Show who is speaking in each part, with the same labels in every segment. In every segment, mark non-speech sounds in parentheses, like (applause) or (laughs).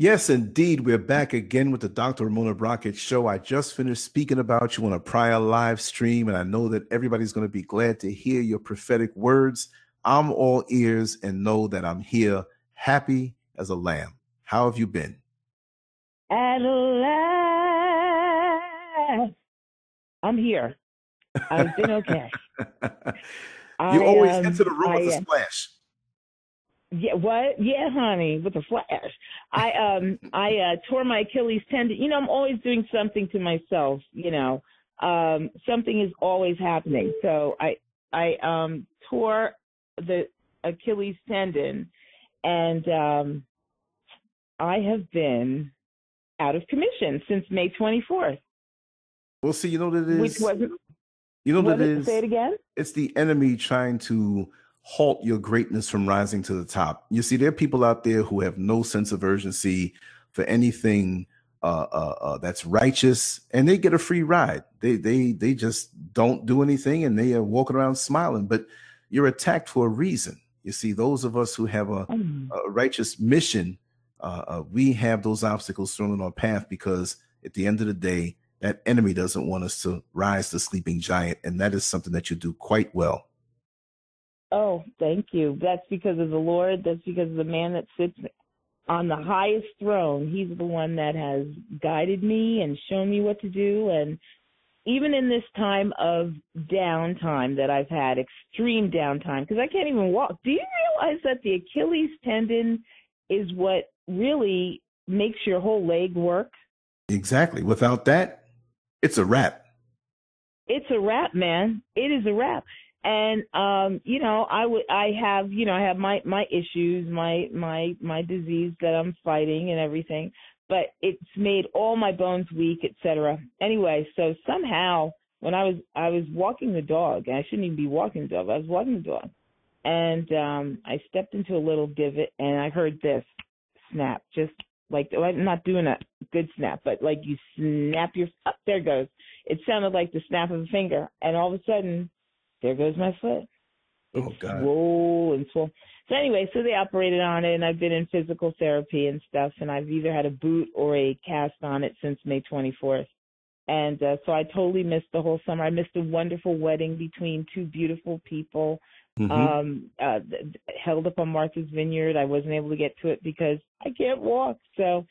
Speaker 1: Yes, indeed. We're back again with the Dr. Ramona Brockett show. I just finished speaking about you on a prior live stream, and I know that everybody's going to be glad to hear your prophetic words. I'm all ears and know that I'm here happy as a lamb. How have you been?
Speaker 2: At last, I'm here. I've been okay. (laughs)
Speaker 1: you
Speaker 2: I,
Speaker 1: always
Speaker 2: um,
Speaker 1: enter the room with
Speaker 2: I,
Speaker 1: a
Speaker 2: uh,
Speaker 1: splash.
Speaker 2: Yeah, what? Yeah, honey, with a flash. I um I uh tore my Achilles tendon. You know, I'm always doing something to myself, you know. Um something is always happening. So I I um tore the Achilles tendon and um I have been out of commission since May 24th,
Speaker 1: Well, see, you know what it
Speaker 2: which wasn't
Speaker 1: You know what it, is.
Speaker 2: say it again?
Speaker 1: It's the enemy trying to halt your greatness from rising to the top. You see, there are people out there who have no sense of urgency for anything uh, uh, uh, that's righteous, and they get a free ride. They they they just don't do anything, and they are walking around smiling. But you're attacked for a reason. You see, those of us who have a,
Speaker 2: Mm.
Speaker 1: a righteous mission, uh, uh, we have those obstacles thrown in our path because at the end of the day, that enemy doesn't want us to rise the sleeping giant, and that is something that you do quite well.
Speaker 2: Oh, thank you. That's because of the Lord. That's because of the man that sits on the highest throne. He's the one that has guided me and shown me what to do. And even in this time of downtime that I've had, extreme downtime, because I can't even walk. Do you realize that the Achilles tendon is what really makes your whole leg work?
Speaker 1: Exactly. Without that, it's a wrap.
Speaker 2: it's a wrap, man. It is a wrap. And um, you know, I would I have, you know, I have my my issues, my my my disease that I'm fighting and everything, but it's made all my bones weak, etc. Anyway, so somehow when I was I was walking the dog, and I shouldn't even be walking the dog. I was walking the dog. And um I stepped into a little divot and I heard this snap, just like I'm not doing a good snap, but like you snap your up there it goes it sounded like the snap of a finger, and all of a sudden, there goes my foot. It
Speaker 1: Oh, God.
Speaker 2: swole and swole. So anyway, so they operated on it, and I've been in physical therapy and stuff, and I've either had a boot or a cast on it since May 24th. And uh, so I totally missed the whole summer. I missed a wonderful wedding between two beautiful people
Speaker 1: Mhm.
Speaker 2: um uh held up on Martha's Vineyard. I wasn't able to get to it because I can't walk. So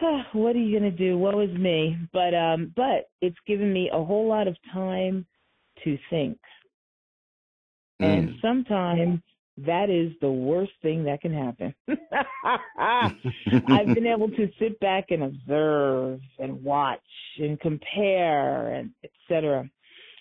Speaker 2: (sighs) what are you going to do? Woe is me. But um but it's given me a whole lot of time to think. And
Speaker 1: Mm.
Speaker 2: sometimes that is the worst thing that can happen. (laughs) I've been able to sit back and observe and watch and compare and etc.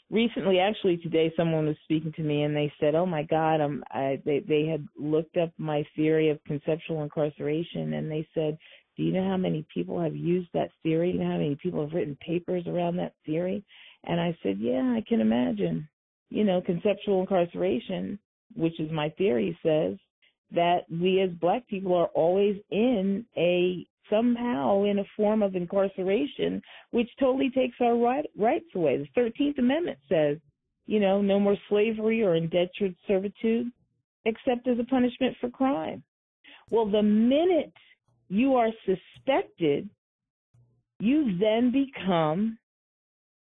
Speaker 2: Recently, actually today, someone was speaking to me and they said, "Oh my God, I'm." I, they they had looked up my theory of conceptual incarceration and they said, "Do you know how many people have used that theory? Do you know how many people have written papers around that theory?" And I said, "Yeah, I can imagine." You know, conceptual incarceration, which is my theory, says that we as black people are always in a somehow in a form of incarceration which totally takes our right, rights away. The 13th amendment says you know no more slavery or indentured servitude except as a punishment for crime. Well the minute you are suspected you then become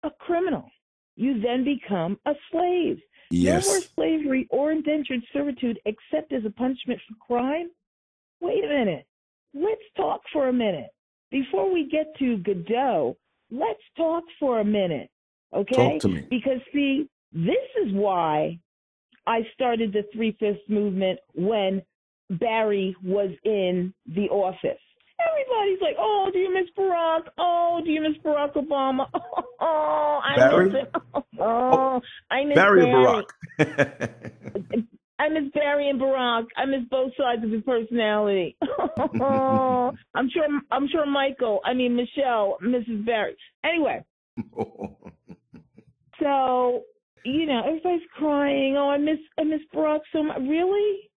Speaker 2: a criminal you then become a slave no more
Speaker 1: Yes.
Speaker 2: slavery or indentured servitude except as a punishment for crime? Wait a minute. Let's talk for a minute. Before we get to Godot, let's talk for a minute. Okay?
Speaker 1: Talk to me.
Speaker 2: Because, see, this is why I started the Three Fifths movement when Barry was in the office. Everybody's like, "Oh, do you miss Barack? Oh, do you miss Barack Obama? Oh, I
Speaker 1: Barry?
Speaker 2: miss him. Oh, I miss
Speaker 1: Barry (laughs)
Speaker 2: oh,
Speaker 1: oh, Barry. Barack? (laughs)
Speaker 2: I miss Barry and Barack. I miss both sides of his personality. (laughs) I'm sure. I'm sure Michael. I mean Michelle, Mrs. Barry. Anyway, so you know everybody's crying. Oh, I miss. I miss Barack so much. Really?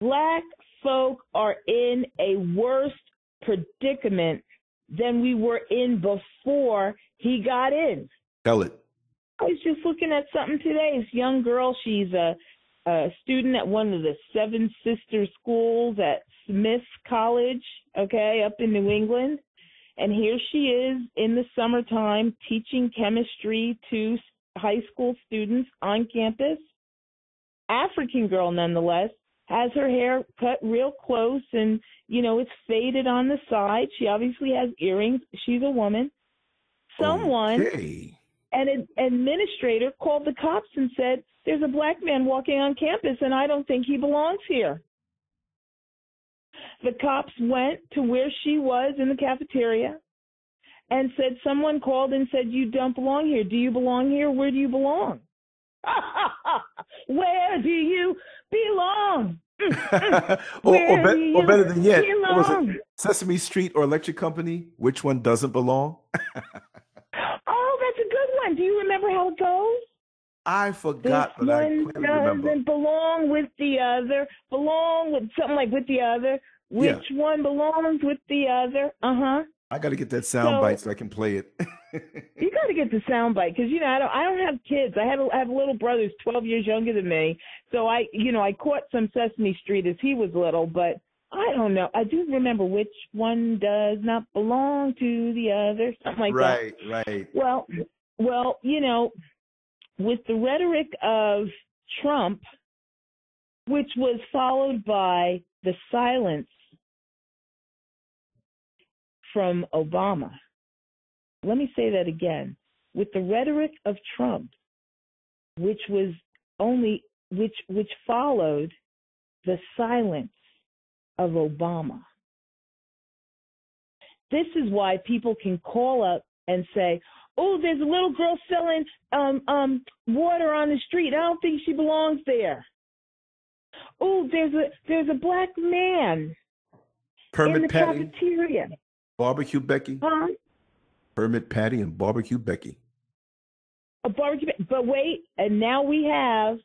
Speaker 2: Black folk are in a worse predicament than we were in before he got in.
Speaker 1: Tell it.
Speaker 2: I was just looking at something today. This young girl, she's a a student at one of the Seven Sister schools at Smith College, okay, up in New England. And here she is in the summertime teaching chemistry to high school students on campus. African girl, nonetheless, has her hair cut real close and, you know, it's faded on the side. She obviously has earrings. She's a woman. Someone,
Speaker 1: Okay.
Speaker 2: an administrator, called the cops and said, There's a black man walking on campus and I don't think he belongs here. The cops went to where she was in the cafeteria and said, Someone called and said, You don't belong here. Do you belong here? Where do you belong? (laughs) Where do you belong? (laughs)
Speaker 1: or, or,
Speaker 2: do
Speaker 1: or better than yet, was it Sesame Street or Electric Company? Which one doesn't belong? (laughs)
Speaker 2: Oh, that's a good one. Do you remember how it goes?
Speaker 1: I forgot,
Speaker 2: this
Speaker 1: but I
Speaker 2: one
Speaker 1: clearly
Speaker 2: doesn't
Speaker 1: remember.
Speaker 2: belong with the other. Belong with something like with the other.
Speaker 1: Yeah.
Speaker 2: Which one belongs with the other? Uh huh.
Speaker 1: I got to get that sound
Speaker 2: So-
Speaker 1: bite so I can play it. (laughs)
Speaker 2: You got to get the sound bite because you know I don't. I don't have kids. I have a, I have a little brother who's 12 years younger than me. So I, you know, I caught some Sesame Street as he was little, but I don't know. I do remember which one does not belong to the other. Something like that.
Speaker 1: right, right.
Speaker 2: Well, well, you know, with the rhetoric of Trump, which was followed by the silence from Obama. Let me say that again. With the rhetoric of Trump, which was only which which followed the silence of Obama. This is why people can call up and say, "Oh, there's a little girl selling um um water on the street. I don't think she belongs there." Oh, there's a there's a black man in the cafeteria.
Speaker 1: Barbecue Becky.
Speaker 2: Huh?
Speaker 1: Permit Patty and Barbecue Becky.
Speaker 2: A barbecue. But wait, and now we have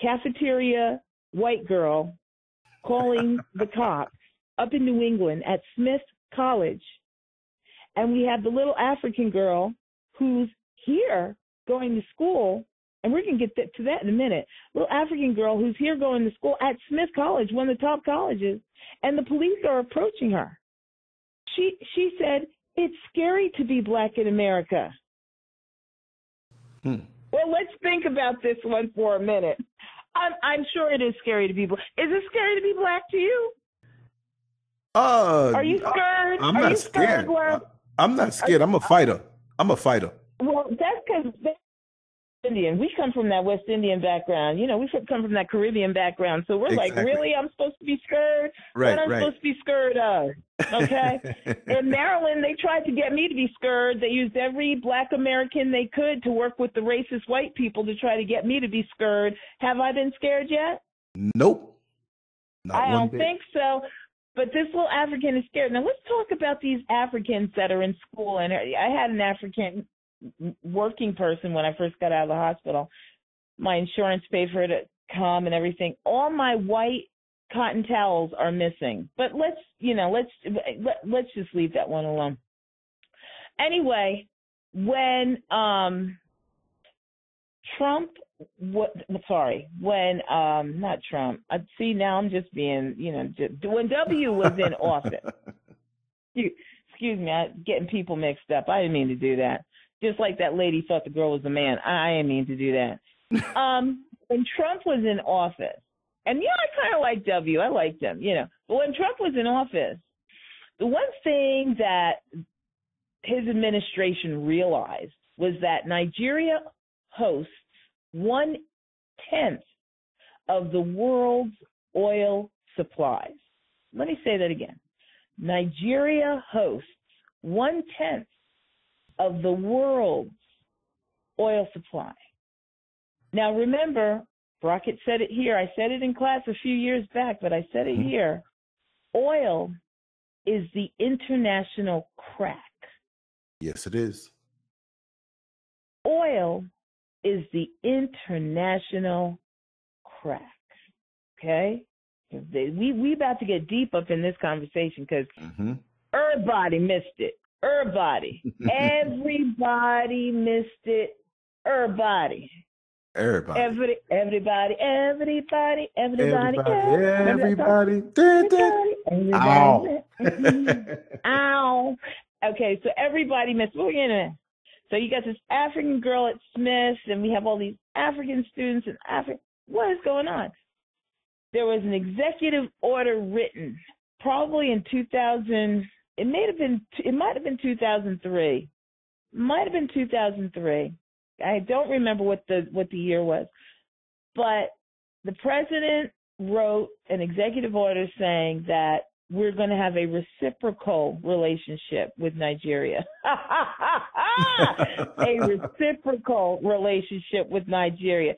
Speaker 2: cafeteria white girl calling (laughs) the cops up in New England at Smith College, and we have the little African girl who's here going to school, and we're gonna get that, to that in a minute. Little African girl who's here going to school at Smith College, one of the top colleges, and the police are approaching her. She she said it's scary to be black in America.
Speaker 1: Hmm.
Speaker 2: Well, let's think about this one for a minute. I'm, I'm sure it is scary to be black. Is it scary to be black to you?
Speaker 1: Uh,
Speaker 2: Are you scared?
Speaker 1: I'm
Speaker 2: Are
Speaker 1: not scared.
Speaker 2: Glenn?
Speaker 1: I'm not scared. I'm a fighter. I'm a fighter.
Speaker 2: Well, that's because Indian. We come from that West Indian background. You know, we come from that Caribbean background. So we're like, really? I'm supposed to be scared?
Speaker 1: Right,
Speaker 2: what I'm
Speaker 1: right.
Speaker 2: supposed to be scared of? Okay. (laughs) In Maryland, they tried to get me to be scared. They used every black American they could to work with the racist white people to try to get me to be scared. Have I been scared yet?
Speaker 1: nope. Not
Speaker 2: I don't
Speaker 1: bit.
Speaker 2: think so. But this little African is scared. Now let's talk about these Africans that are in school. And I had an African working person when I first got out of the hospital. My insurance paid for her to come and everything. All my white cotton towels are missing. But let's, you know, let's let, let's just leave that one alone. Anyway, when um Trump what sorry when um not trump i see now i'm just being you know just, when w was in (laughs) office you, excuse me i'm getting people mixed up i didn't mean to do that just like that lady thought the girl was a man i, I didn't mean to do that (laughs) um when trump was in office and yeah i kind of like w i liked him you know but when trump was in office the one thing that his administration realized was that nigeria hosts one tenth of the world's oil supplies. Let me say that again. Nigeria hosts one tenth of the world's oil supply. Now remember, Brockett said it here. I said it in class a few years back, but I said it
Speaker 1: Mhm.
Speaker 2: here. Oil is the international crack.
Speaker 1: Yes, it is.
Speaker 2: oil is the international crack. Okay, we we about to get deep up in this conversation because
Speaker 1: mm-hmm.
Speaker 2: everybody missed it. Everybody, (laughs) everybody missed it. Everybody.
Speaker 1: Everybody.
Speaker 2: Every, everybody, everybody, everybody,
Speaker 1: everybody, everybody. everybody. Ow. (laughs)
Speaker 2: Ow. Okay, so everybody missed. We're gonna. So you got this African girl at Smith, and we have all these African students and African. What is going on? There was an executive order written, probably in 2000. It may have been. It might have been 2003. Might have been 2003 I don't remember what the what the year was, but the president wrote an executive order saying that we're going to have a reciprocal relationship with Nigeria. (laughs) a (laughs) reciprocal relationship with Nigeria.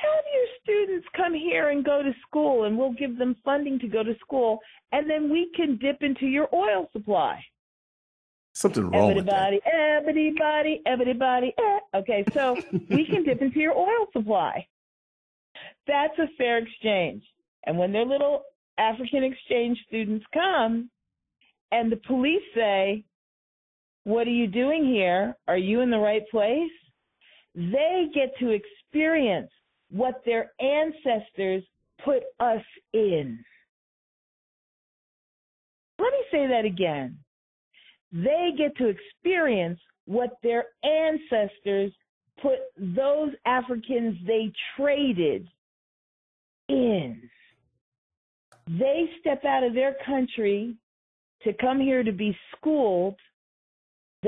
Speaker 2: Have your students come here and go to school, and we'll give them funding to go to school, and then we can dip into your oil supply.
Speaker 1: Something wrong
Speaker 2: everybody,
Speaker 1: with that.
Speaker 2: Everybody, everybody, eh. Okay, so (laughs) we can dip into your oil supply. That's a fair exchange. And when their little African exchange students come and the police say, What are you doing here? Are you in the right place? They get to experience what their ancestors put us in. Let me say that again they get to experience what their ancestors put those Africans they traded in. They step out of their country to come here to be schooled.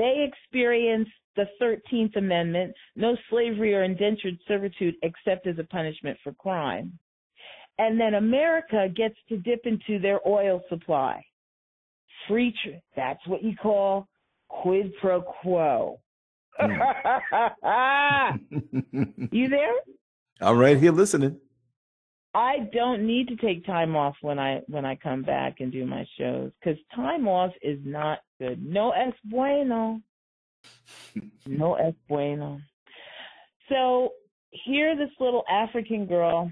Speaker 2: They experience the 13th Amendment no slavery or indentured servitude except as a punishment for crime. And then America gets to dip into their oil supply free. Tr- that's what you call quid pro quo. Hmm. (laughs) you there?
Speaker 1: I'm right here listening.
Speaker 2: I don't need to take time off when I when I come back and do my shows because time off is not good. No es bueno. (laughs) no es bueno. So here, this little African girl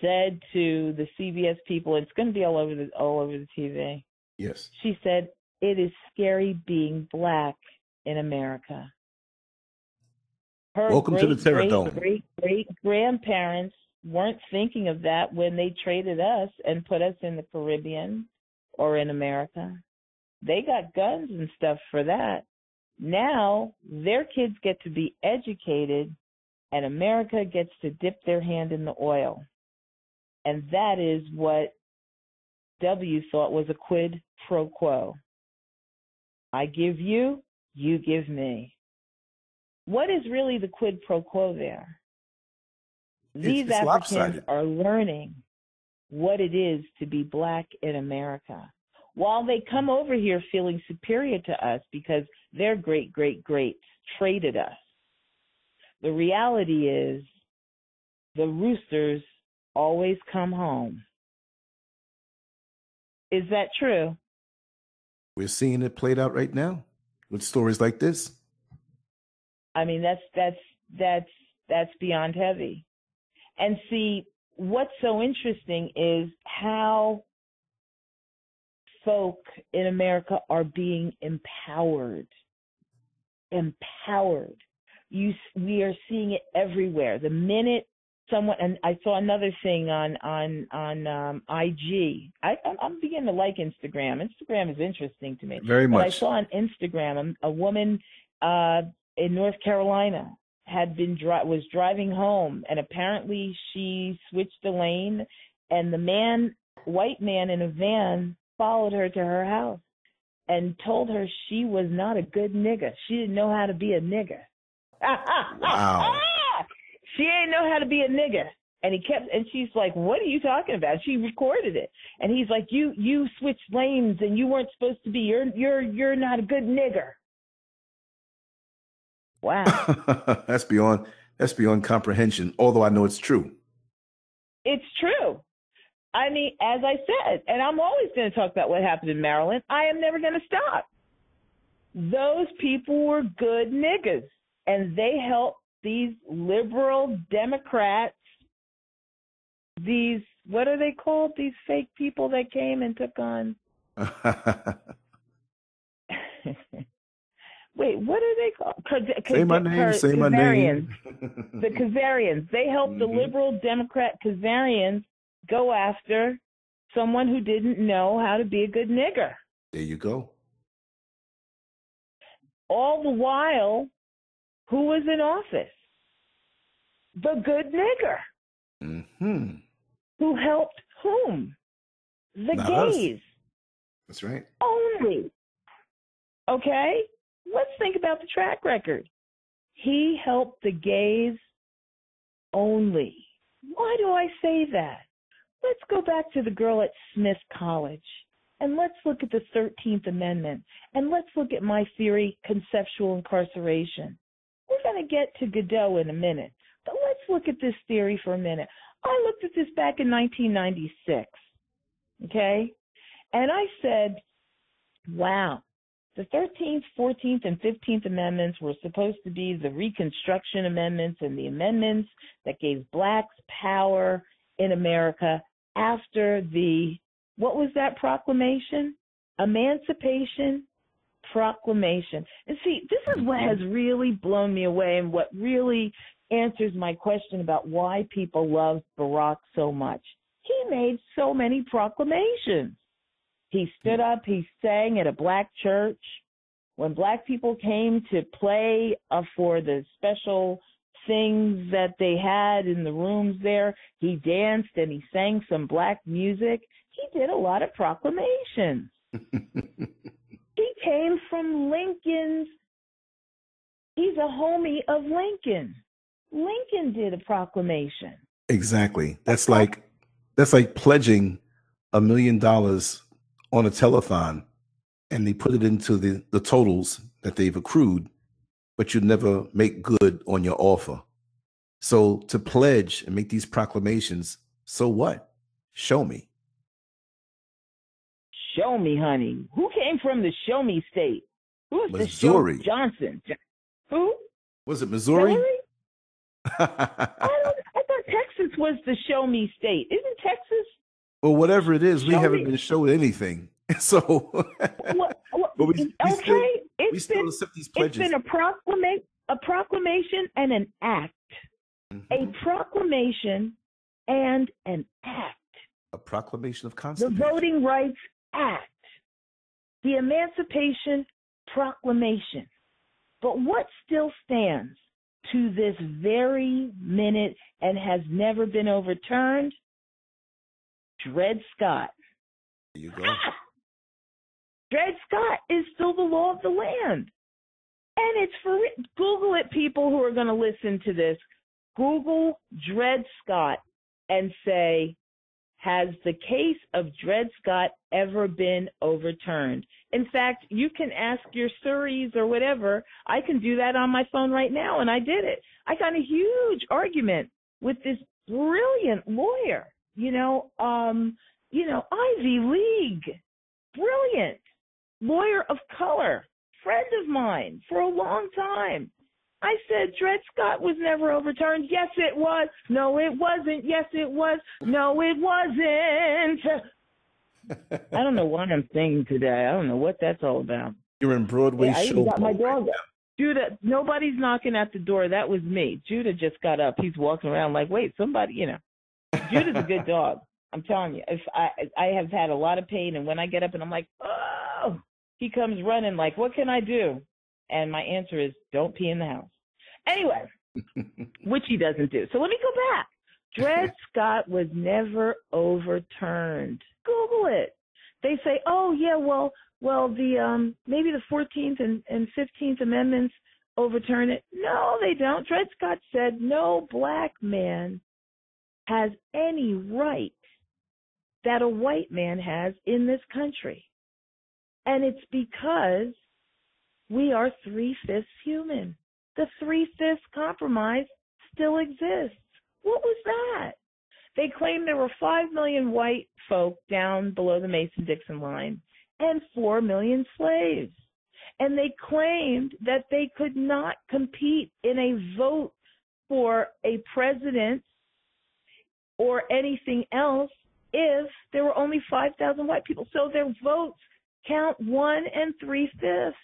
Speaker 2: said to the CBS people, it's going to be all over the all over the TV.
Speaker 1: Yes.
Speaker 2: She said, It is scary being black in America.
Speaker 1: Her Welcome great, to the Terror
Speaker 2: Dome. Great, great grandparents weren't thinking of that when they traded us and put us in the Caribbean or in America. They got guns and stuff for that. Now their kids get to be educated and America gets to dip their hand in the oil. And that is what W thought was a quid pro quo. I give you, you give me. What is really the quid pro quo there? These it's, it's Africans lopsided. are learning what it is to be black in America. While they come over here feeling superior to us because their great great greats traded us, the reality is the roosters always come home. Is that true?
Speaker 1: We're seeing it played out right now with stories like this.
Speaker 2: I mean, that's that's that's that's beyond heavy. And see, what's so interesting is how folk in America are being empowered. Empowered. You, we are seeing it everywhere. The minute someone and I saw another thing on on on um IG. I I'm beginning to like Instagram. Instagram is interesting to me.
Speaker 1: Very much.
Speaker 2: I saw on Instagram a, a woman uh in North Carolina had been dri- was driving home and apparently she switched the lane and the man white man in a van followed her to her house and told her she was not a good nigger. She didn't know how to be a nigger. (laughs)
Speaker 1: wow.
Speaker 2: She ain't know how to be a nigga. And he kept, and she's like, "What are you talking about?" She recorded it, and he's like, "You you switched lanes, and you weren't supposed to be. You're you're you're not a good nigger." Wow, (laughs)
Speaker 1: that's beyond that's beyond comprehension. Although I know it's true.
Speaker 2: It's true. I mean, as I said, and I'm always going to talk about what happened in Maryland. I am never going to stop. Those people were good niggas, and they helped these liberal Democrats, these what are they called? These fake people that came and took on. (laughs) (laughs) Wait, what are they called?
Speaker 1: say my name. say my name.
Speaker 2: the Khazarians. They helped mm-hmm. the liberal Democrat Khazarians go after someone who didn't know how to be a good nigger.
Speaker 1: There you go.
Speaker 2: All the while, who was in office? The good nigger.
Speaker 1: Mm-hmm.
Speaker 2: Who helped whom? The Not gays. Us.
Speaker 1: That's right.
Speaker 2: Only. Okay? Let's think about the track record. He helped the gays only. Why do I say that? Let's go back to the girl at Smith College and let's look at the 13th Amendment and let's look at my theory, conceptual incarceration. We're going to get to Godot in a minute, but let's look at this theory for a minute. I looked at this back in 1996, okay? And I said, wow, the 13th, 14th, and 15th Amendments were supposed to be the Reconstruction Amendments and the amendments that gave blacks power in America after the, what was that proclamation? Emancipation Proclamation. And see, this is what has really blown me away and what really answers my question about why people love Barack so much. He made so many proclamations. He stood up, he sang at a black church. When black people came to play uh, for the special things that they had in the rooms there, he danced and he sang some black music. He did a lot of proclamations. (laughs) he came from Lincoln's, he's a homie of Lincoln. Lincoln did a proclamation.
Speaker 1: Exactly. That's like that's like pledging a million dollars on a telethon and they put it into the, the totals that they've accrued, but you never make good on your offer. So to pledge and make these proclamations, so what? Show me.
Speaker 2: Show me, honey. Who came from the show me state? Who was
Speaker 1: Missouri.
Speaker 2: the show Johnson? Who?
Speaker 1: Was it Missouri?
Speaker 2: Missouri? (laughs) I, I thought Texas was the show me state. Isn't Texas
Speaker 1: well, whatever it is, we haven't been showed anything. (laughs) So,
Speaker 2: what, what, but we, we okay,
Speaker 1: still, it's we still
Speaker 2: been,
Speaker 1: accept these pledges.
Speaker 2: It's been a proclamation, a proclamation and an act. Mm-hmm. A proclamation and an act.
Speaker 1: A proclamation of Constitution.
Speaker 2: The Voting Rights Act. The Emancipation Proclamation. But what still stands to this very minute and has never been overturned? Dred Scott.
Speaker 1: There you go.
Speaker 2: Ah! Dred Scott is still the law of the land. And it's for Google it, people who are going to listen to this. Google Dred Scott and say, has the case of Dred Scott ever been overturned? In fact, you can ask your Siris or whatever. I can do that on my phone right now, and I did it. I got a huge argument with this brilliant lawyer you know, um, you know, Ivy League, brilliant, lawyer of color, friend of mine for a long time. I said Dred Scott was never overturned. Yes, it was. No, it wasn't. Yes, it was. No, it wasn't. (laughs) I don't know what I'm saying today. I don't know what that's all about.
Speaker 1: You're in Broadway
Speaker 2: yeah, I
Speaker 1: show.
Speaker 2: got my dog. Right Judah, nobody's knocking at the door. That was me. Judah just got up. He's walking around like, wait, somebody, you know. Judah's a good dog. I'm telling you. If I I have had a lot of pain, and when I get up and I'm like, oh, he comes running like, what can I do? And my answer is, don't pee in the house. Anyway, (laughs) which he doesn't do. So let me go back. Dred (laughs) Scott was never overturned. Google it. They say, oh yeah, well, well, the um maybe the 14th and, and 15th Amendments overturn it. No, they don't. Dred Scott said no black man has any right that a white man has in this country. And it's because we are three fifths human. The three fifths compromise still exists. What was that? They claimed there were 5 million white folk down below the Mason Dixon line and 4 million slaves. And they claimed that they could not compete in a vote for a president or anything else if there were only 5,000 white people. So their votes count one and three fifths.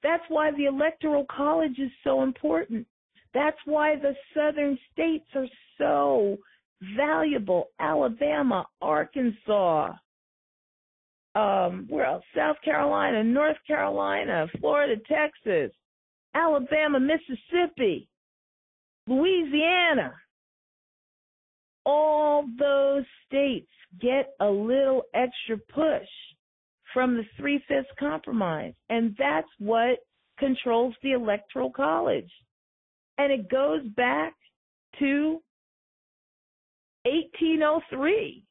Speaker 2: That's why the electoral college is so important. That's why the southern states are so valuable. Alabama, Arkansas, um, where else? South Carolina, North Carolina, Florida, Texas, Alabama, Mississippi, Louisiana. All those states get a little extra push from the three fifths compromise. And that's what controls the electoral college. And it goes back to 1803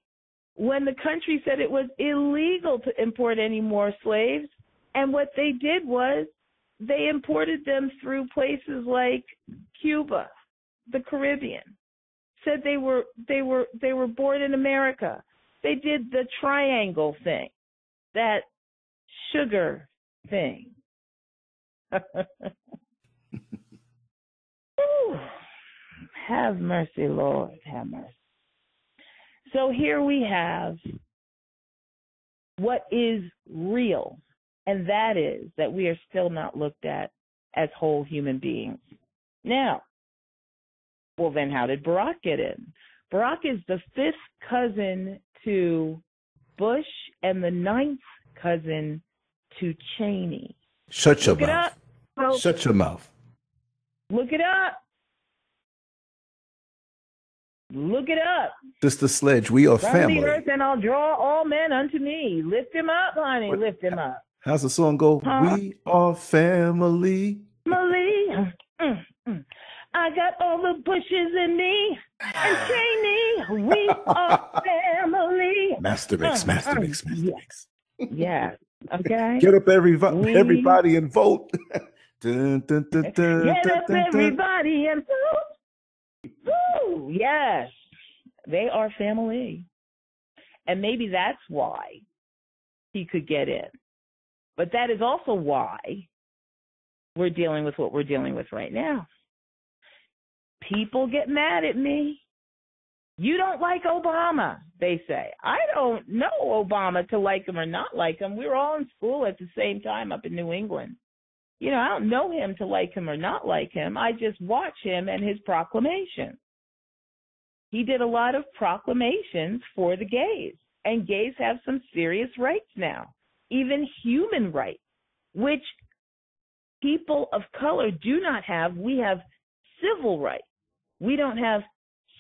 Speaker 2: when the country said it was illegal to import any more slaves. And what they did was they imported them through places like Cuba, the Caribbean. Said they were they were they were born in America. They did the triangle thing, that sugar thing. (laughs) Have mercy, Lord, have mercy. So here we have what is real, and that is that we are still not looked at as whole human beings. Now, well, then how did Barack get in? Barack is the fifth cousin to Bush and the ninth cousin to Cheney.
Speaker 1: Shut your Look mouth. Shut your mouth.
Speaker 2: Look it up. Look it up.
Speaker 1: Sister Sledge, we are
Speaker 2: From
Speaker 1: family.
Speaker 2: the earth, and I'll draw all men unto me. Lift him up, honey. What? Lift him up.
Speaker 1: How's the song go? Huh? We are family.
Speaker 2: Family. Mm, mm. I got all the bushes in me and Cheney. We are family.
Speaker 1: Master mix, uh, master uh, mix, master
Speaker 2: yeah.
Speaker 1: mix.
Speaker 2: yeah. Okay.
Speaker 1: Get up, every, we... everybody, and vote. (laughs) dun,
Speaker 2: dun, dun, Get up, everybody, and vote. Woo! Yes, they are family. And maybe that's why he could get in. But that is also why we're dealing with what we're dealing with right now. People get mad at me. You don't like Obama, they say. I don't know Obama to like him or not like him. We were all in school at the same time up in New England you know, I don't know him to like him or not like him. I just watch him and his proclamations. He did a lot of proclamations for the gays, and gays have some serious rights now, even human rights, which people of color do not have. We have civil rights. We don't have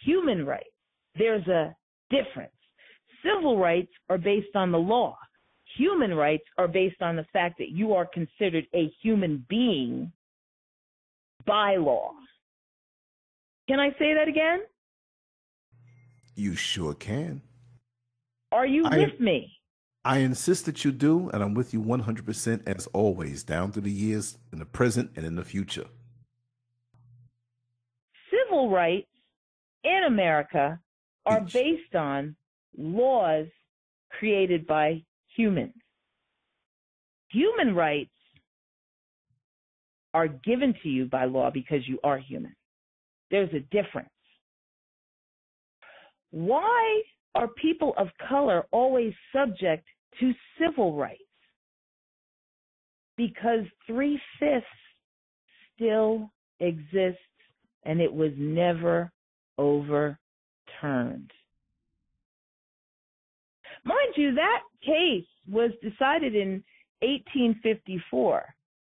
Speaker 2: human rights. There's a difference. Civil rights are based on the law human rights are based on the fact that you are considered a human being by law. Can I say that again?
Speaker 1: You sure can.
Speaker 2: Are you I, with me?
Speaker 1: I insist that you do, and I'm with you 100% as always, down through the years, in the present, and in the future.
Speaker 2: Civil rights in America are based on laws created by humans. Human rights are given to you by law because you are human. There's a difference. Why are people of color always subject to civil rights? Because three fifths still exists and it was never overturned. Mind you, that case was decided in 1854.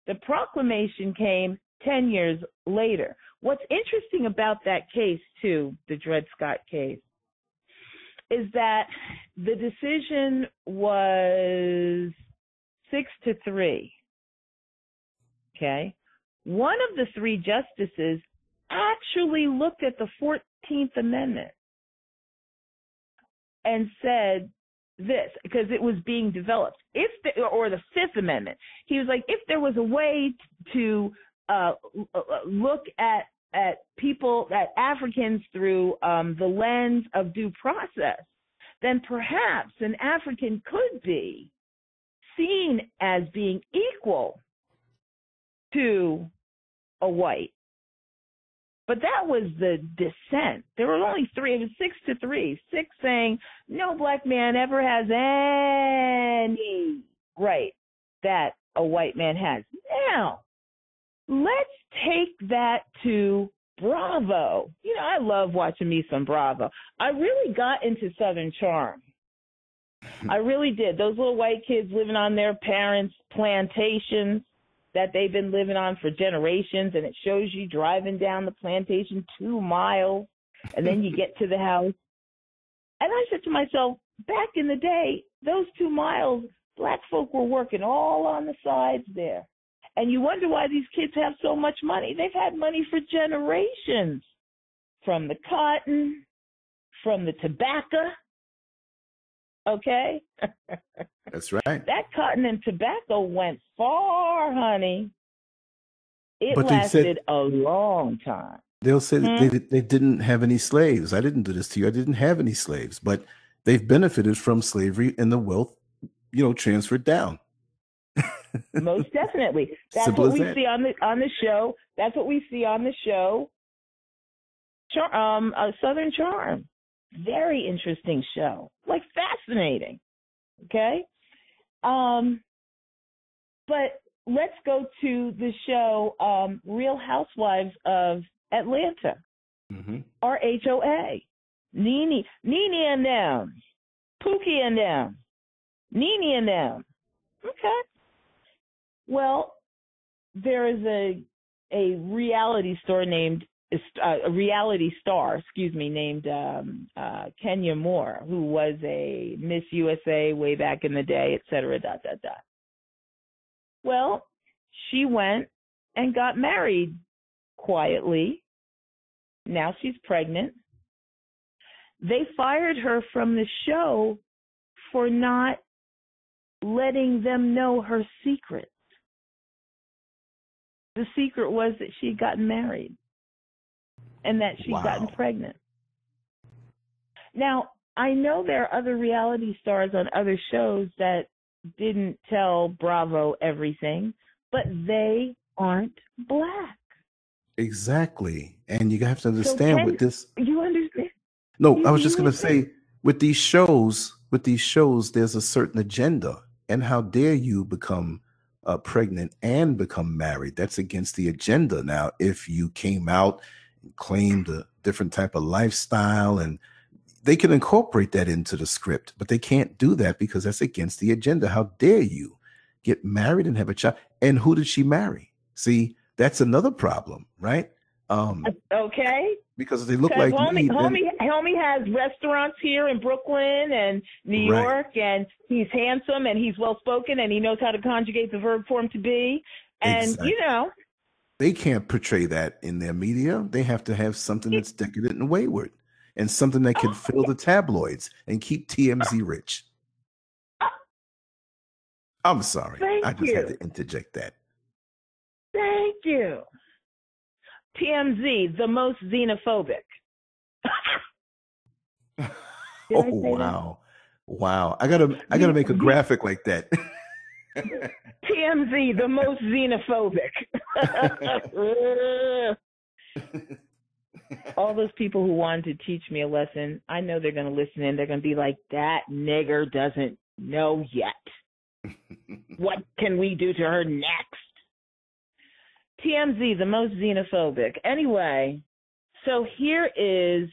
Speaker 2: The proclamation came 10 years later. What's interesting about that case, too, the Dred Scott case, is that the decision was six to three. Okay. One of the three justices actually looked at the 14th Amendment and said this because it was being developed. If the, or the Fifth Amendment, he was like, if there was a way to uh, uh, look at at people, at Africans through um, the lens of due process, then perhaps an African could be seen as being equal to a white but that was the dissent. There were only three. It was six to three. Six saying no black man ever has any right that a white man has. Now, let's take that to Bravo. You know, I love watching me some Bravo. I really got into Southern Charm. I really did. Those little white kids living on their parents' plantations that they've been living on for generations, and it shows you driving down the plantation two miles, and then you get to the house. And I said to myself, back in the day, those two miles, black folk were working all on the sides there. And you wonder why these kids have so much money. They've had money for generations from the cotton, from the tobacco. Okay? (laughs)
Speaker 1: That's right.
Speaker 2: That cotton and tobacco went far, honey. It but lasted said, a long time.
Speaker 1: They'll say hmm? they, they didn't have any slaves. I didn't do this to you. I didn't have any slaves, but they've benefited from slavery and the wealth, you know, transferred down.
Speaker 2: Most (laughs) definitely. That's Simple what we that. see on the on the show. That's what we see on the show. Char- um, uh, Southern Charm. Very interesting show. Like fascinating. Okay. Um, but let's go to the show um, Real Housewives of Atlanta. Mm-hmm. RHOA. Nene, Nene and them. Pookie and them. Nene and them. Okay. Well, there is a a reality store named a reality star, excuse me, named um, uh, Kenya Moore, who was a Miss USA way back in the day, et cetera, dot dot dot. Well, she went and got married quietly. Now she's pregnant. They fired her from the show for not letting them know her secret. The secret was that she'd gotten married and that she'd wow. gotten pregnant. Now, I know there are other reality stars on other shows that didn't tell Bravo everything, but they aren't black.
Speaker 1: Exactly. And you have to understand so with this.
Speaker 2: You understand?
Speaker 1: No, you, I was just going to say with these shows, with these shows, there's a certain agenda. And how dare you become uh, pregnant and become married. That's against the agenda. Now, if you came out and claimed a different type of lifestyle, and they can incorporate that into the script, but they can't do that because that's against the agenda. How dare you get married and have a child? And who did she marry? See, that's another problem, right?
Speaker 2: Um, okay
Speaker 1: because they look like
Speaker 2: homie, me. Homie, homie has restaurants here in Brooklyn and New right. York, and he's handsome and he's well spoken and he knows how to conjugate the verb form to be. And exactly. you know,
Speaker 1: they can't portray that in their media. They have to have something that's decadent and wayward, and something that can fill the tabloids and keep TMZ rich. I'm sorry,
Speaker 2: Thank
Speaker 1: I just
Speaker 2: you.
Speaker 1: had to interject that.
Speaker 2: Thank you. TMZ, the most xenophobic. (laughs)
Speaker 1: oh wow, that? wow! I gotta, I gotta make a graphic like that. (laughs)
Speaker 2: TMZ, the most xenophobic. (laughs) All those people who wanted to teach me a lesson, I know they're going to listen in. They're going to be like, "That nigger doesn't know yet. what can we do to her next?" TMZ, the most xenophobic. Anyway, so here is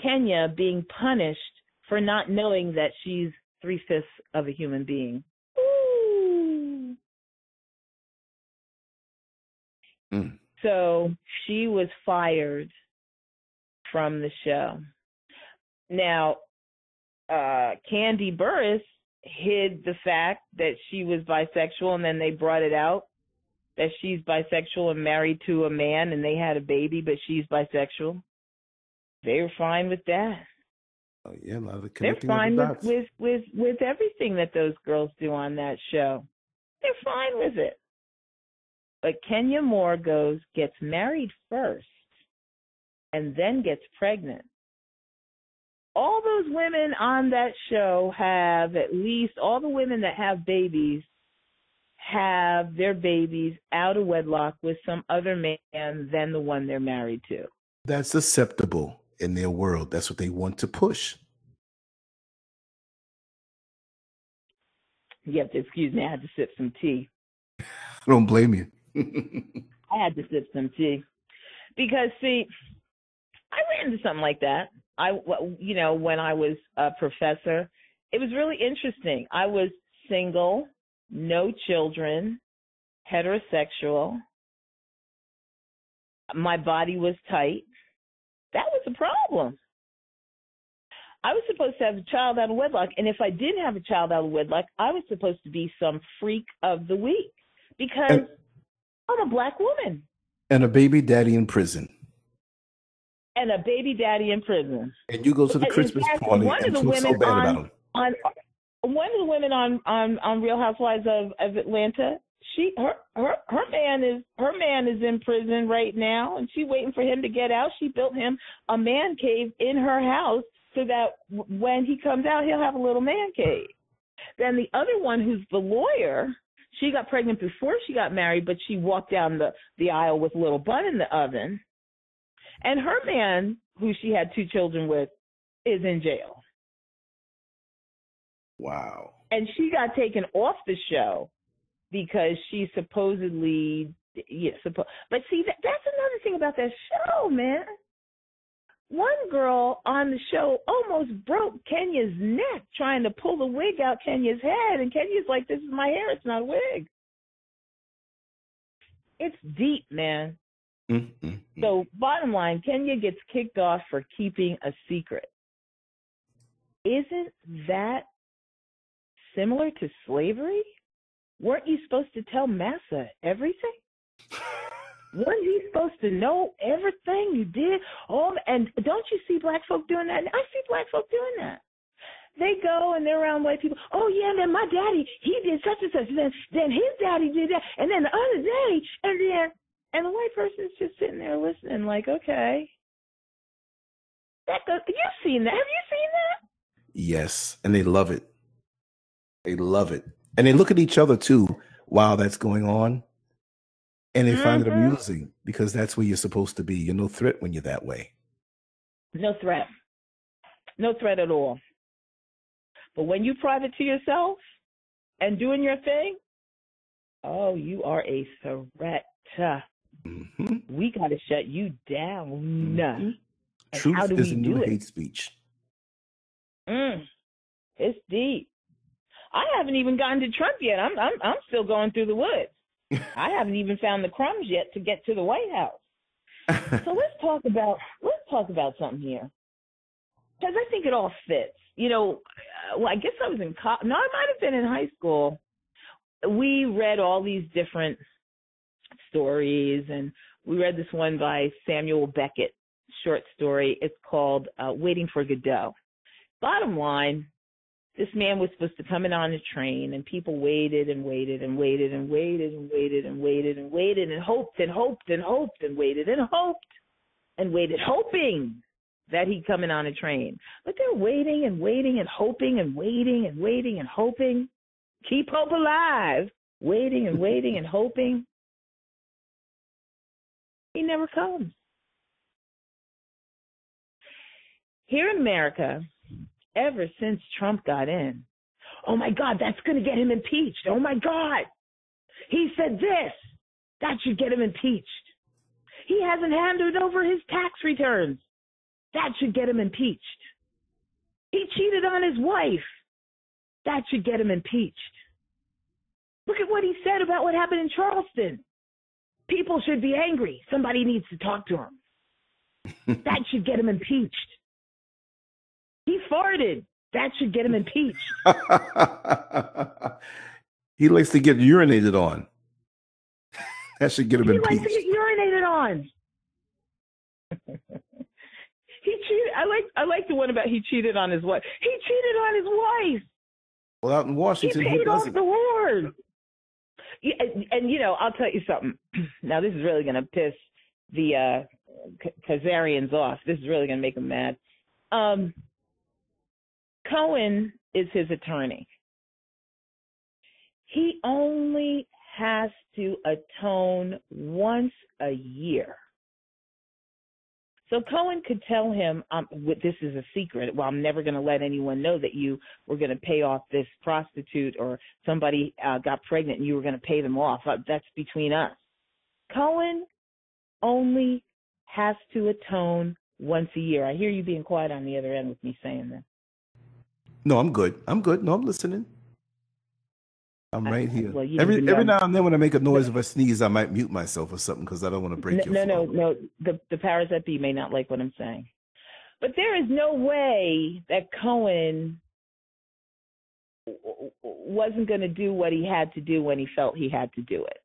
Speaker 2: Kenya being punished for not knowing that she's three fifths of a human being. Mm. So she was fired from the show. Now, uh, Kandi Burruss hid the fact that she was bisexual and then they brought it out that she's bisexual and married to a man and they had a baby, but she's bisexual. They were fine with that.
Speaker 1: Oh yeah, a lot of
Speaker 2: They're fine
Speaker 1: the
Speaker 2: with, with with with everything that those girls do on that show. They're fine with it. But Kenya Moore goes, gets married first, and then gets pregnant. All those women on that show have at least all the women that have babies have their babies out of wedlock with some other man than the one they're married to.
Speaker 1: That's acceptable in their world. That's what they want to push.
Speaker 2: You have to excuse me. I had to sip some tea.
Speaker 1: I don't blame you. (laughs)
Speaker 2: I had to sip some tea. because see, I ran into something like that. I, you know, when I was a professor, it was really interesting. I was single, no children, heterosexual. My body was tight. That was a problem. I was supposed to have a child out of wedlock, and if I did have a child out of wedlock, I was supposed to be some freak of the week because and, I'm a black woman.
Speaker 1: And a baby daddy in prison.
Speaker 2: And a baby daddy in prison.
Speaker 1: And you go to the Christmas fact, party one and of the women so bad
Speaker 2: on,
Speaker 1: about him.
Speaker 2: On, one of the women on on on Real Housewives of, of Atlanta, she her her her man is her man is in prison right now, and she's waiting for him to get out. She built him a man cave in her house so that when he comes out, he'll have a little man cave. Then the other one, who's the lawyer, she got pregnant before she got married, but she walked down the the aisle with little bun in the oven. And her man, who she had two children with, is in jail.
Speaker 1: Wow.
Speaker 2: And she got taken off the show because she supposedly yeah, suppo- but see that that's another thing about that show, man. One girl on the show almost broke Kenya's neck trying to pull the wig out Kenya's head, and Kenya's like, "This is my hair; it's not a wig." It's deep, man. Mm-hmm. So, bottom line, Kenya gets kicked off for keeping a secret. Isn't that similar to slavery? Weren't you supposed to tell Massa everything? (laughs) Wasn't he supposed to know everything you did? Oh, and don't you see black folk doing that? I see black folk doing that. They go and they're around white people. Oh yeah, then my daddy he did such and such. Then then his daddy did that, and then the other day, and then and the white person's just sitting there listening, like, okay. That goes, you've seen that. Have you seen that?
Speaker 1: Yes, and they love it. They love it, and they look at each other too while that's going on and they mm-hmm. find it mm-hmm. amusing because that's where you're supposed to be. You're no threat when you're that way.
Speaker 2: No threat. No threat at all. But when you private to yourself and doing your thing, oh, you are a threat. Mm-hmm. We got to shut you down. Mm-hmm.
Speaker 1: Truth is a new hate speech.
Speaker 2: Mm, it's deep. I haven't even gotten to Trump yet. I'm I'm I'm still going through the woods. I haven't even found the crumbs yet to get to the White House. (laughs) so let's talk about let's talk about something here because I think it all fits. You know, uh, well, I guess I was in college. No, I might have been in high school. We read all these different stories, and we read this one by Samuel Beckett, short story. It's called uh, "Waiting for Godot." Bottom line, this man was supposed to come in on a train and people waited and waited and waited and waited and waited and waited and waited and hoped and hoped and hoped and waited and hoped and waited hoping that he'd come in on a train. But they're waiting and waiting and hoping and waiting and waiting and hoping. Keep hope alive. Waiting and waiting and hoping. He never comes. Here in America, ever since Trump got in. Oh my God, that's going to get him impeached. Oh my God. He said this. That should get him impeached. He hasn't handed over his tax returns. That should get him impeached. He cheated on his wife. That should get him impeached. Look at what he said about what happened in Charleston. People should be angry. Somebody needs to talk to him. (laughs) that should get him impeached. He farted. That should get him impeached. (laughs)
Speaker 1: he likes to get urinated on. (laughs) that should get him
Speaker 2: he
Speaker 1: impeached.
Speaker 2: He likes to get urinated on. (laughs) he cheated. I like. I like the one about he cheated on his wife. He cheated on his wife.
Speaker 1: Well, out in Washington,
Speaker 2: he paid off the ward. Yeah, and, and, you know, I'll tell you something. (clears throat) Now, this is really going to piss the uh Khazarians off. This is really going to make them mad. Um, Cohen is his attorney. He only has to atone once a year. So Cohen could tell him, um, "This is a secret. Well, I'm never going to let anyone know that you were going to pay off this prostitute or somebody uh, got pregnant and you were going to pay them off. Uh, that's between us." Cohen only has to atone once a year. I hear you being quiet on the other end with me saying that.
Speaker 1: No, I'm good. I'm good. No, I'm listening. I'm right here.
Speaker 2: Well,
Speaker 1: every every now and then when I make a noise, if I sneeze, I might mute myself or something because I don't want to break
Speaker 2: no,
Speaker 1: your
Speaker 2: no, no, no. The the powers that be may not like what I'm saying, but there is no way that Cohen wasn't going to do what he had to do when he felt he had to do it.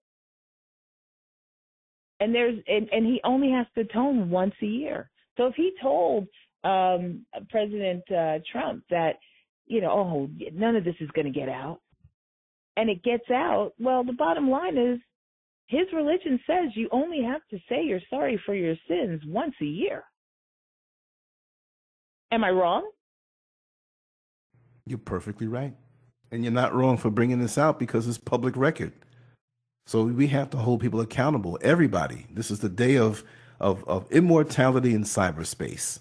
Speaker 2: And there's and, and he only has to atone once a year. So if he told um President uh, Trump that you know, oh, none of this is going to get out, and it gets out, well, the bottom line is his religion says you only have to say you're sorry for your sins once a year. Am I wrong?
Speaker 1: You're perfectly right, and you're not wrong for bringing this out because it's public record. So we have to hold people accountable. Everybody. This is the day of of, of immortality in cyberspace.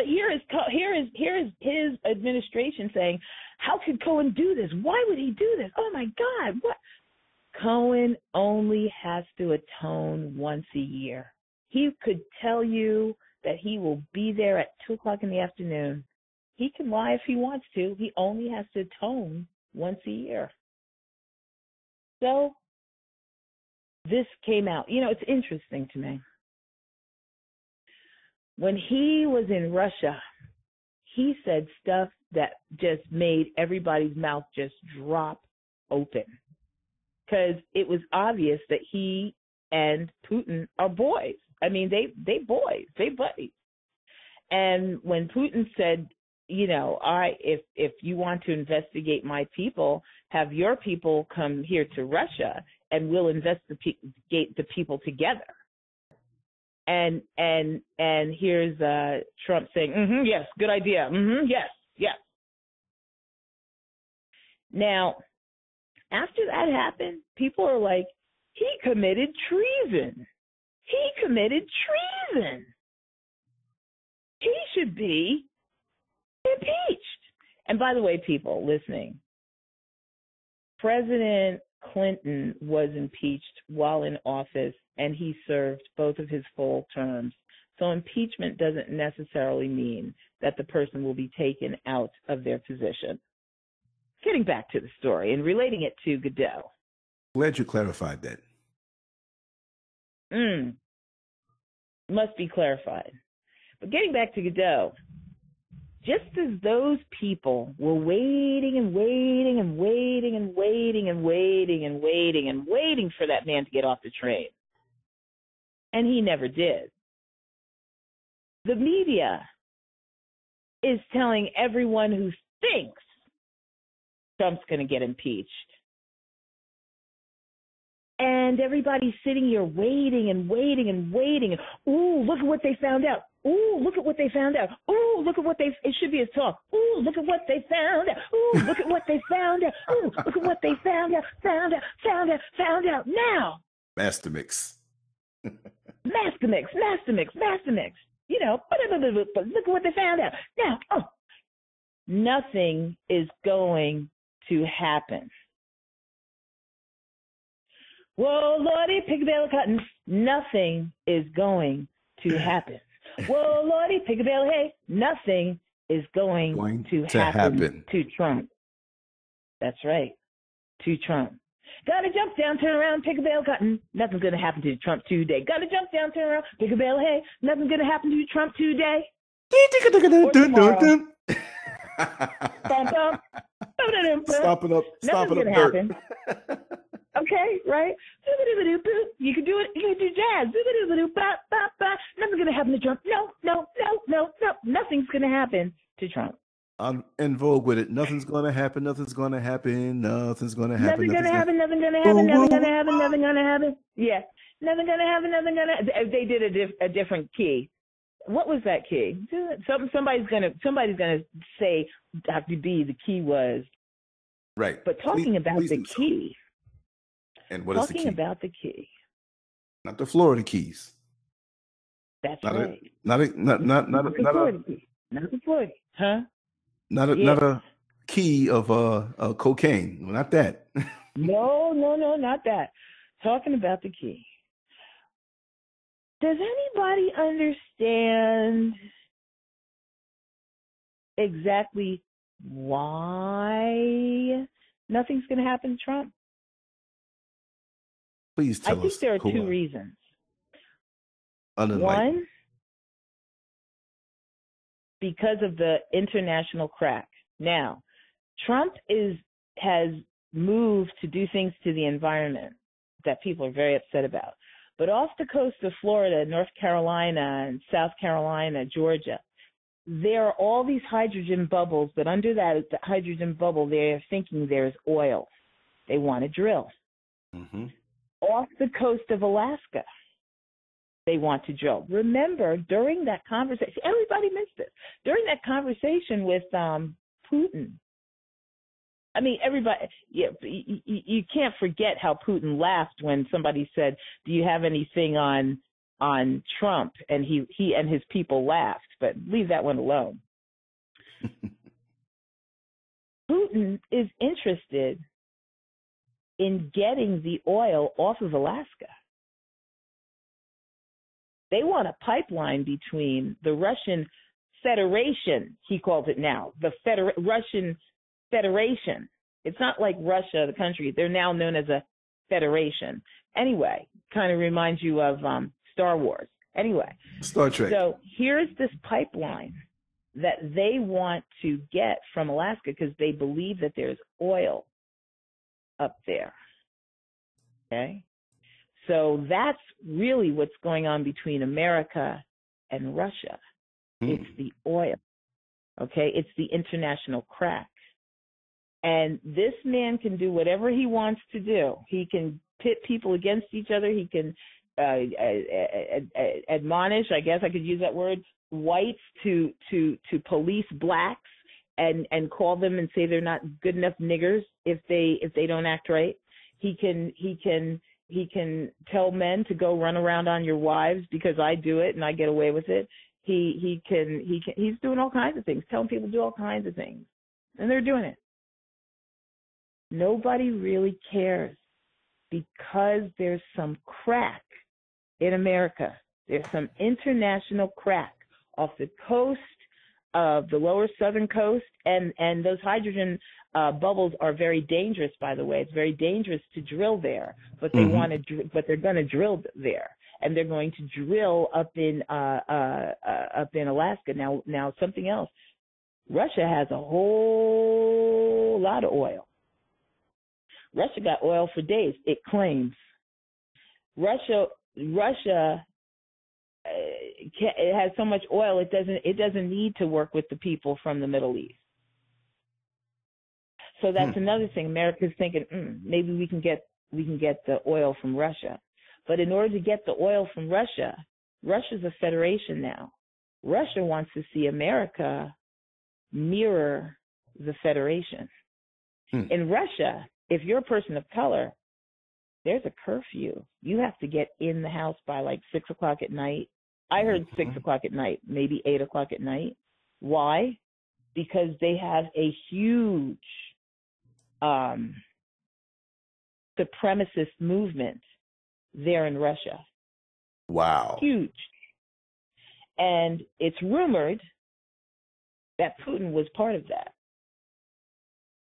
Speaker 2: But here is here is here is his administration saying, "How could Cohen do this? Why would he do this? Oh my God! What?" Cohen only has to atone once a year. He could tell you that he will be there at two o'clock in the afternoon. He can lie if he wants to. He only has to atone once a year. So this came out. You know, it's interesting to me when he was in Russia, he said stuff that just made everybody's mouth just drop open. Because it was obvious that he and Putin are boys. I mean, they they boys, they buddies. And when Putin said, you know, I if if you want to investigate my people, have your people come here to Russia, and we'll investigate the people together and and and here's uh Trump saying, mm-hmm, "Yes, good idea. Mm-hmm, yes, yes." Now, after that happened, people are like, "He committed treason. He committed treason. He should be impeached." And by the way, people listening, President Clinton was impeached while in office and he served both of his full terms. So impeachment doesn't necessarily mean that the person will be taken out of their position. Getting back to the story and relating it to Godot.
Speaker 1: Glad you clarified that.
Speaker 2: Mm. Must be clarified. But getting back to Godot, just as those people were waiting and waiting and waiting and waiting and waiting and waiting and waiting for that man to get off the train, and he never did. The media is telling everyone who thinks Trump's going to get impeached. And everybody's sitting here waiting and waiting and waiting. Ooh, look at what they found out. Ooh, look at what they found out. Ooh, look at what they, it should be a talk. Ooh, look at what they found out. Ooh, look at what they found out. Ooh, look at what they found out, found out, found out, found out. Now,
Speaker 1: Master mix.
Speaker 2: Master Mix, Master Mix, Master Mix. You know, but look at what they found out. Now, oh, nothing is going to happen. Whoa, Lordy, pick a bale of cotton. Nothing is going to (laughs) happen. Whoa, Lordy, pick a bale of hay. Nothing is going,
Speaker 1: Going
Speaker 2: to,
Speaker 1: to
Speaker 2: happen,
Speaker 1: happen.
Speaker 2: to Trump. That's right, to Trump. Gotta jump down, turn around, pick a bale of cotton. Nothing's gonna happen to Trump today. Gotta jump down, turn around, pick a bale of hay. Nothing's gonna happen to Trump today. Bum, bum. (laughs) Ba-da-dum, bum.
Speaker 1: Stop it up. Stop
Speaker 2: Nothing's
Speaker 1: up. Dirt. (laughs)
Speaker 2: Okay, right? You can do it. You can do jazz. Nothing's gonna happen to Trump. No, no, no, no, no. Nothing's gonna happen to Trump.
Speaker 1: I'm in vogue with it. Nothing's gonna happen. Nothing's gonna happen. Nothing's gonna happen.
Speaker 2: Nothing gonna
Speaker 1: nothing's
Speaker 2: happen. Nothing gonna happen. Nothing's gonna happen. Nothing gonna happen. Yeah. Nothing gonna happen. Nothing gonna. They did a, diff, a different key. What was that key? Some somebody's gonna somebody's gonna say Dr. B. The key was.
Speaker 1: Right.
Speaker 2: But talking
Speaker 1: Please-
Speaker 2: about
Speaker 1: please
Speaker 2: the
Speaker 1: key. so. And what is
Speaker 2: talking
Speaker 1: the key?
Speaker 2: about the key.
Speaker 1: Not the Florida keys.
Speaker 2: That's
Speaker 1: Not a,
Speaker 2: right.
Speaker 1: not a, not not not a, not a.
Speaker 2: Not the Florida. Huh?
Speaker 1: not a,
Speaker 2: Yeah.
Speaker 1: not a key of uh, uh cocaine. Not that. (laughs)
Speaker 2: No, no, no, not that. Talking about the key. Does anybody understand exactly why nothing's going to happen to Trump?
Speaker 1: Please tell
Speaker 2: us. I think there are two reasons. One, because of the international crack. Now, Trump is has moved to do things to the environment that people are very upset about. But off the coast of Florida, North Carolina, and South Carolina, Georgia, there are all these hydrogen bubbles, but under that hydrogen bubble, they're thinking there's oil. They want to drill. Mm-hmm. Off the coast of Alaska, they want to drill. Remember, during that conversation, everybody missed it. During that conversation with um, Putin, I mean, everybody, yeah, you, you can't forget how Putin laughed when somebody said, "Do you have anything on on Trump?" And he he and his people laughed. But leave that one alone. (laughs) Putin is interested in getting the oil off of Alaska. They want a pipeline between the Russian Federation, he calls it now, the Feder- Russian Federation. It's not like Russia, the country. They're now known as a federation. Anyway, kind of reminds you of um, Star Wars. Anyway,
Speaker 1: Star Trek.
Speaker 2: So here's this pipeline that they want to get from Alaska because they believe that there's oil up there. Okay. So that's really what's going on between America and Russia. Hmm. It's the oil. Okay. It's the international crack. And this man can do whatever he wants to do. He can pit people against each other. He can uh, admonish, I guess I could use that word, whites to to to police blacks and and call them and say they're not good enough niggers if they if they don't act right. He can he can he can tell men to go run around on your wives because I do it and I get away with it. He he can he can he's doing all kinds of things, telling people to do all kinds of things. And they're doing it. Nobody really cares because there's some crack in America. There's some international crack off the coast of the lower southern coast, and and those hydrogen uh, bubbles are very dangerous. By the way, it's very dangerous to drill there, but they mm-hmm. want to, but they're going to drill there, and they're going to drill up in uh, uh, uh, up in Alaska. Now, now something else. Russia has a whole lot of oil. Russia got oil for days. It claims. Russia Russia it has so much oil it doesn't it doesn't need to work with the people from the Middle East. So that's hmm. another thing. America's thinking mm, maybe we can get we can get the oil from Russia, but in order to get the oil from Russia, Russia's a federation now. Russia wants to see America mirror the federation. Hmm. In Russia, if you're a person of color, there's a curfew. You have to get in the house by like six o'clock at night. I heard mm-hmm. six o'clock at night, maybe eight o'clock at night. Why? Because they have a huge um, supremacist movement there in Russia.
Speaker 1: Wow.
Speaker 2: Huge. And it's rumored that Putin was part of that.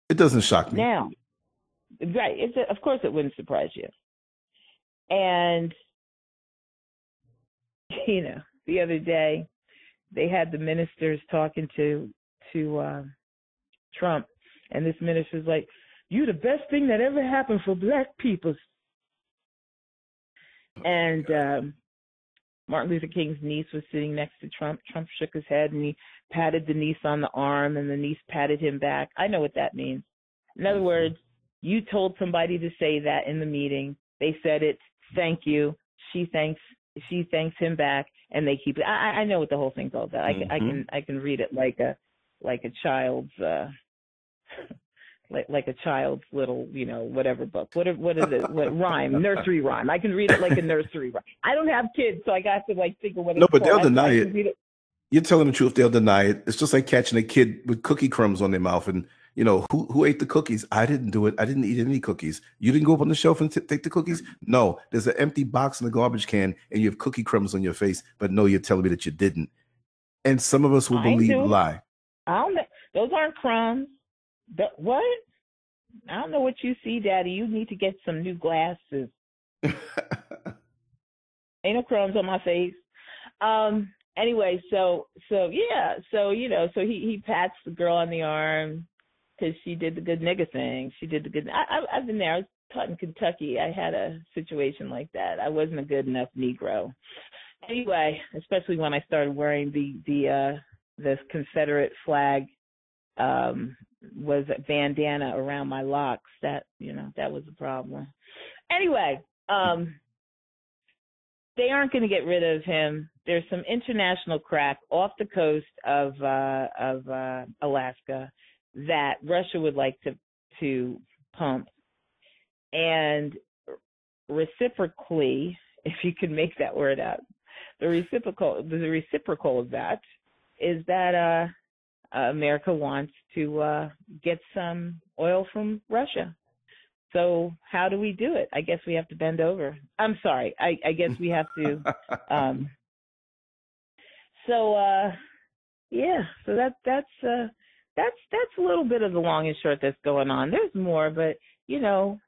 Speaker 1: It doesn't shock me.
Speaker 2: Now, right. It's a, of course it wouldn't surprise you. And (laughs) you know, the other day they had the ministers talking to to uh, Trump, and this minister's like, "You the best thing that ever happened for black people." And um, Martin Luther King's niece was sitting next to Trump. Trump shook his head and he patted the niece on the arm, and the niece patted him back. I know what that means. In other mm-hmm. words, you told somebody to say that in the meeting. They said it. Thank you. She thanks she thanks him back, and they keep it. I, I know what the whole thing's all about. I, mm-hmm. I can I can read it like a like a child's uh (laughs) like like a child's little you know whatever book. What what is it? What (laughs) rhyme? Nursery rhyme. I can read it like a nursery rhyme. I don't have kids, so I got to like think of what.
Speaker 1: No, but
Speaker 2: called.
Speaker 1: they'll deny it. it. You're telling the truth. They'll deny it. It's just like catching a kid with cookie crumbs on their mouth and You know, who who ate the cookies? I didn't do it. I didn't eat any cookies. You didn't go up on the shelf and t- take the cookies? No, there's an empty box in the garbage can and you have cookie crumbs on your face, but no, you're telling me that you didn't. And some of us will
Speaker 2: I
Speaker 1: believe
Speaker 2: do.
Speaker 1: lie.
Speaker 2: I don't know. Those aren't crumbs. The, what? I don't know what you see, Daddy. You need to get some new glasses. (laughs) Ain't no crumbs on my face. Um. Anyway, so so yeah, so you know, so he he pats the girl on the arm because she did the good nigga thing. She did the good. I, I I've been there. I was taught in Kentucky. I had a situation like that. I wasn't a good enough Negro. Anyway, especially when I started wearing the the uh the Confederate flag um was a bandana around my locks. That you know that was a problem. Anyway, um they aren't going to get rid of him. There's some international crack off the coast of uh, of uh, Alaska that Russia would like to to pump, and reciprocally, (laughs) if you can make that word out, the reciprocal the reciprocal of that is that uh, America wants to uh, get some oil from Russia. So how do we do it? I guess we have to bend over. I'm sorry. I, I guess we have to. (laughs) Um, so uh, yeah. So that that's uh, that's that's a little bit of the long and short that's going on. There's more, but you know,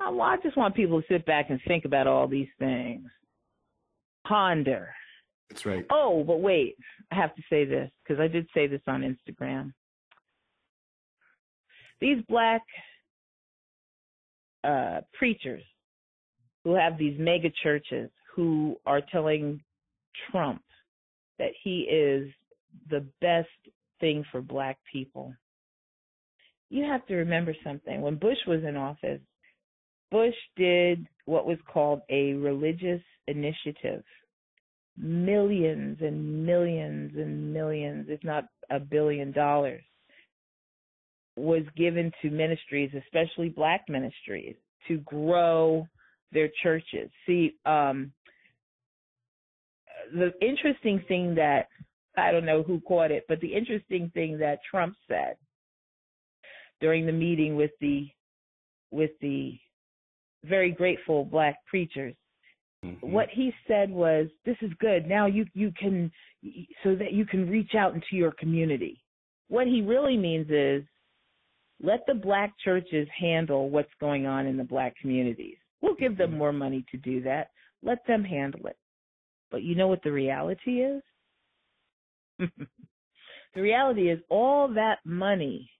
Speaker 2: I, I just want people to sit back and think about all these things. Ponder.
Speaker 1: That's right.
Speaker 2: Oh, but wait, I have to say this because I did say this on Instagram. These black uh, preachers who have these mega churches who are telling Trump that he is the best thing for black people. You have to remember something. When Bush was in office, Bush did what was called a religious initiative. Millions and millions and millions, if not a billion dollars, was given to ministries, especially black ministries, to grow their churches. See, um, the interesting thing that I don't know who caught it, but the interesting thing that Trump said during the meeting with the with the very grateful black preachers
Speaker 1: Mhm.
Speaker 2: what he said was this is good. Now you you can so that you can reach out into your community. What he really means is let the black churches handle what's going on in the black communities. We'll give them more money to do that. Let them handle it. But you know what the reality is (laughs) the reality is all that money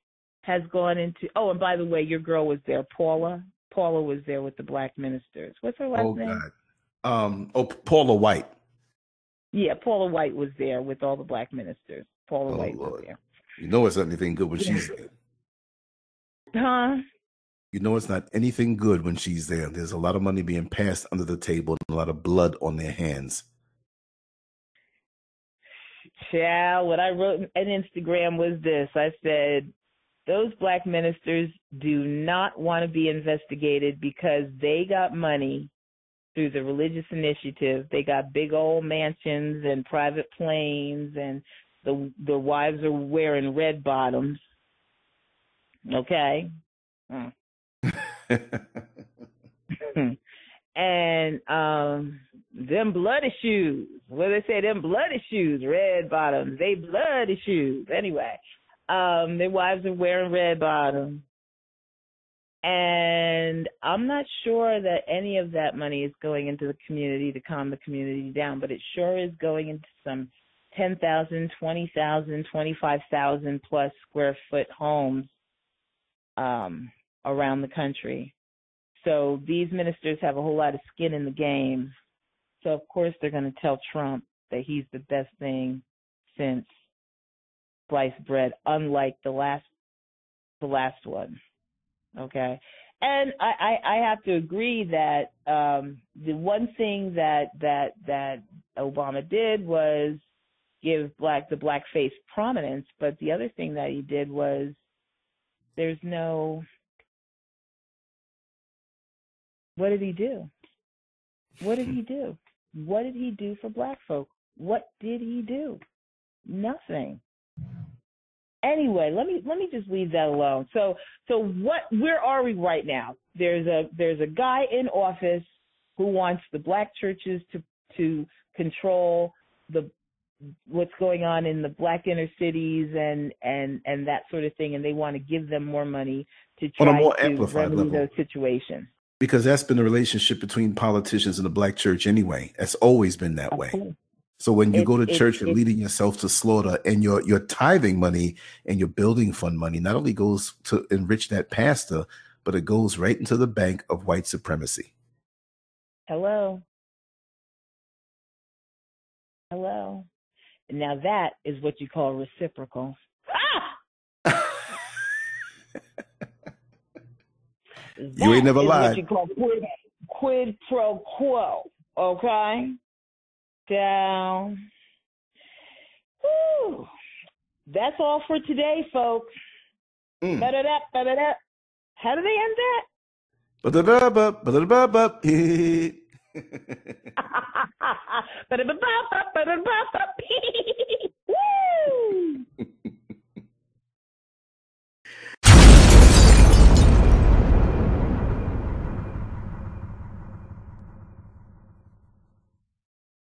Speaker 2: has gone into oh and by the way your girl was there paula paula was there with the black ministers what's her last
Speaker 1: Oh
Speaker 2: name
Speaker 1: God. Um. Oh, Paula White.
Speaker 2: Yeah, Paula White was there with all the black ministers. Paula
Speaker 1: Oh,
Speaker 2: White was there.
Speaker 1: You know it's not anything good when she's (laughs) there.
Speaker 2: Huh?
Speaker 1: You know it's not anything good when she's there. There's a lot of money being passed under the table and a lot of blood on their hands.
Speaker 2: Child, what I wrote on Instagram was this. I said, those black ministers do not want to be investigated because they got money through the religious initiative. They got big old mansions and private planes and the the wives are wearing red bottoms. Okay? Mm. (laughs) (laughs) and um them bloody shoes. What they say, them bloody shoes, red bottoms. They bloody shoes. Anyway, um, their wives are wearing red bottoms. And I'm not sure that any of that money is going into the community to calm the community down, but it sure is going into some 10,000, 20,000, 25,000 plus square foot homes um, around the country. So these ministers have a whole lot of skin in the game. So of course they're going to tell Trump that he's the best thing since sliced bread, unlike the last the last one. Okay. And I, I, I have to agree that um the one thing that that that Obama did was give black the black face prominence, but the other thing that he did was there's no what did he do? What did he do? What did he do for black folk? What did he do? Nothing. Anyway, let me let me just leave that alone. So so what where are we right now? There's a there's a guy in office who wants the black churches to to control the what's going on in the black inner cities and and and that sort of thing and they want to give them more money to try
Speaker 1: On a more
Speaker 2: to
Speaker 1: amplified
Speaker 2: remedy
Speaker 1: level.
Speaker 2: those situations.
Speaker 1: Because that's been the relationship between politicians and the black church anyway. That's always been that way. So when you
Speaker 2: It-
Speaker 1: go to
Speaker 2: it-
Speaker 1: church and
Speaker 2: it-
Speaker 1: leading yourself to slaughter and your your tithing money and your building fund money not only goes to enrich that pastor, but it goes right into the bank of white supremacy.
Speaker 2: Hello. Hello. Now that is what you call reciprocal. Ah! (laughs)
Speaker 1: That you ain't never lied.
Speaker 2: you call quid, quid pro quo. Okay. Down. Whew. That's all for today, folks.
Speaker 1: Mm.
Speaker 2: Ba-da-da, ba-da-da. How do they end that?
Speaker 1: Ba-da-da-ba, ba-da-da-ba-ba.
Speaker 2: Woo!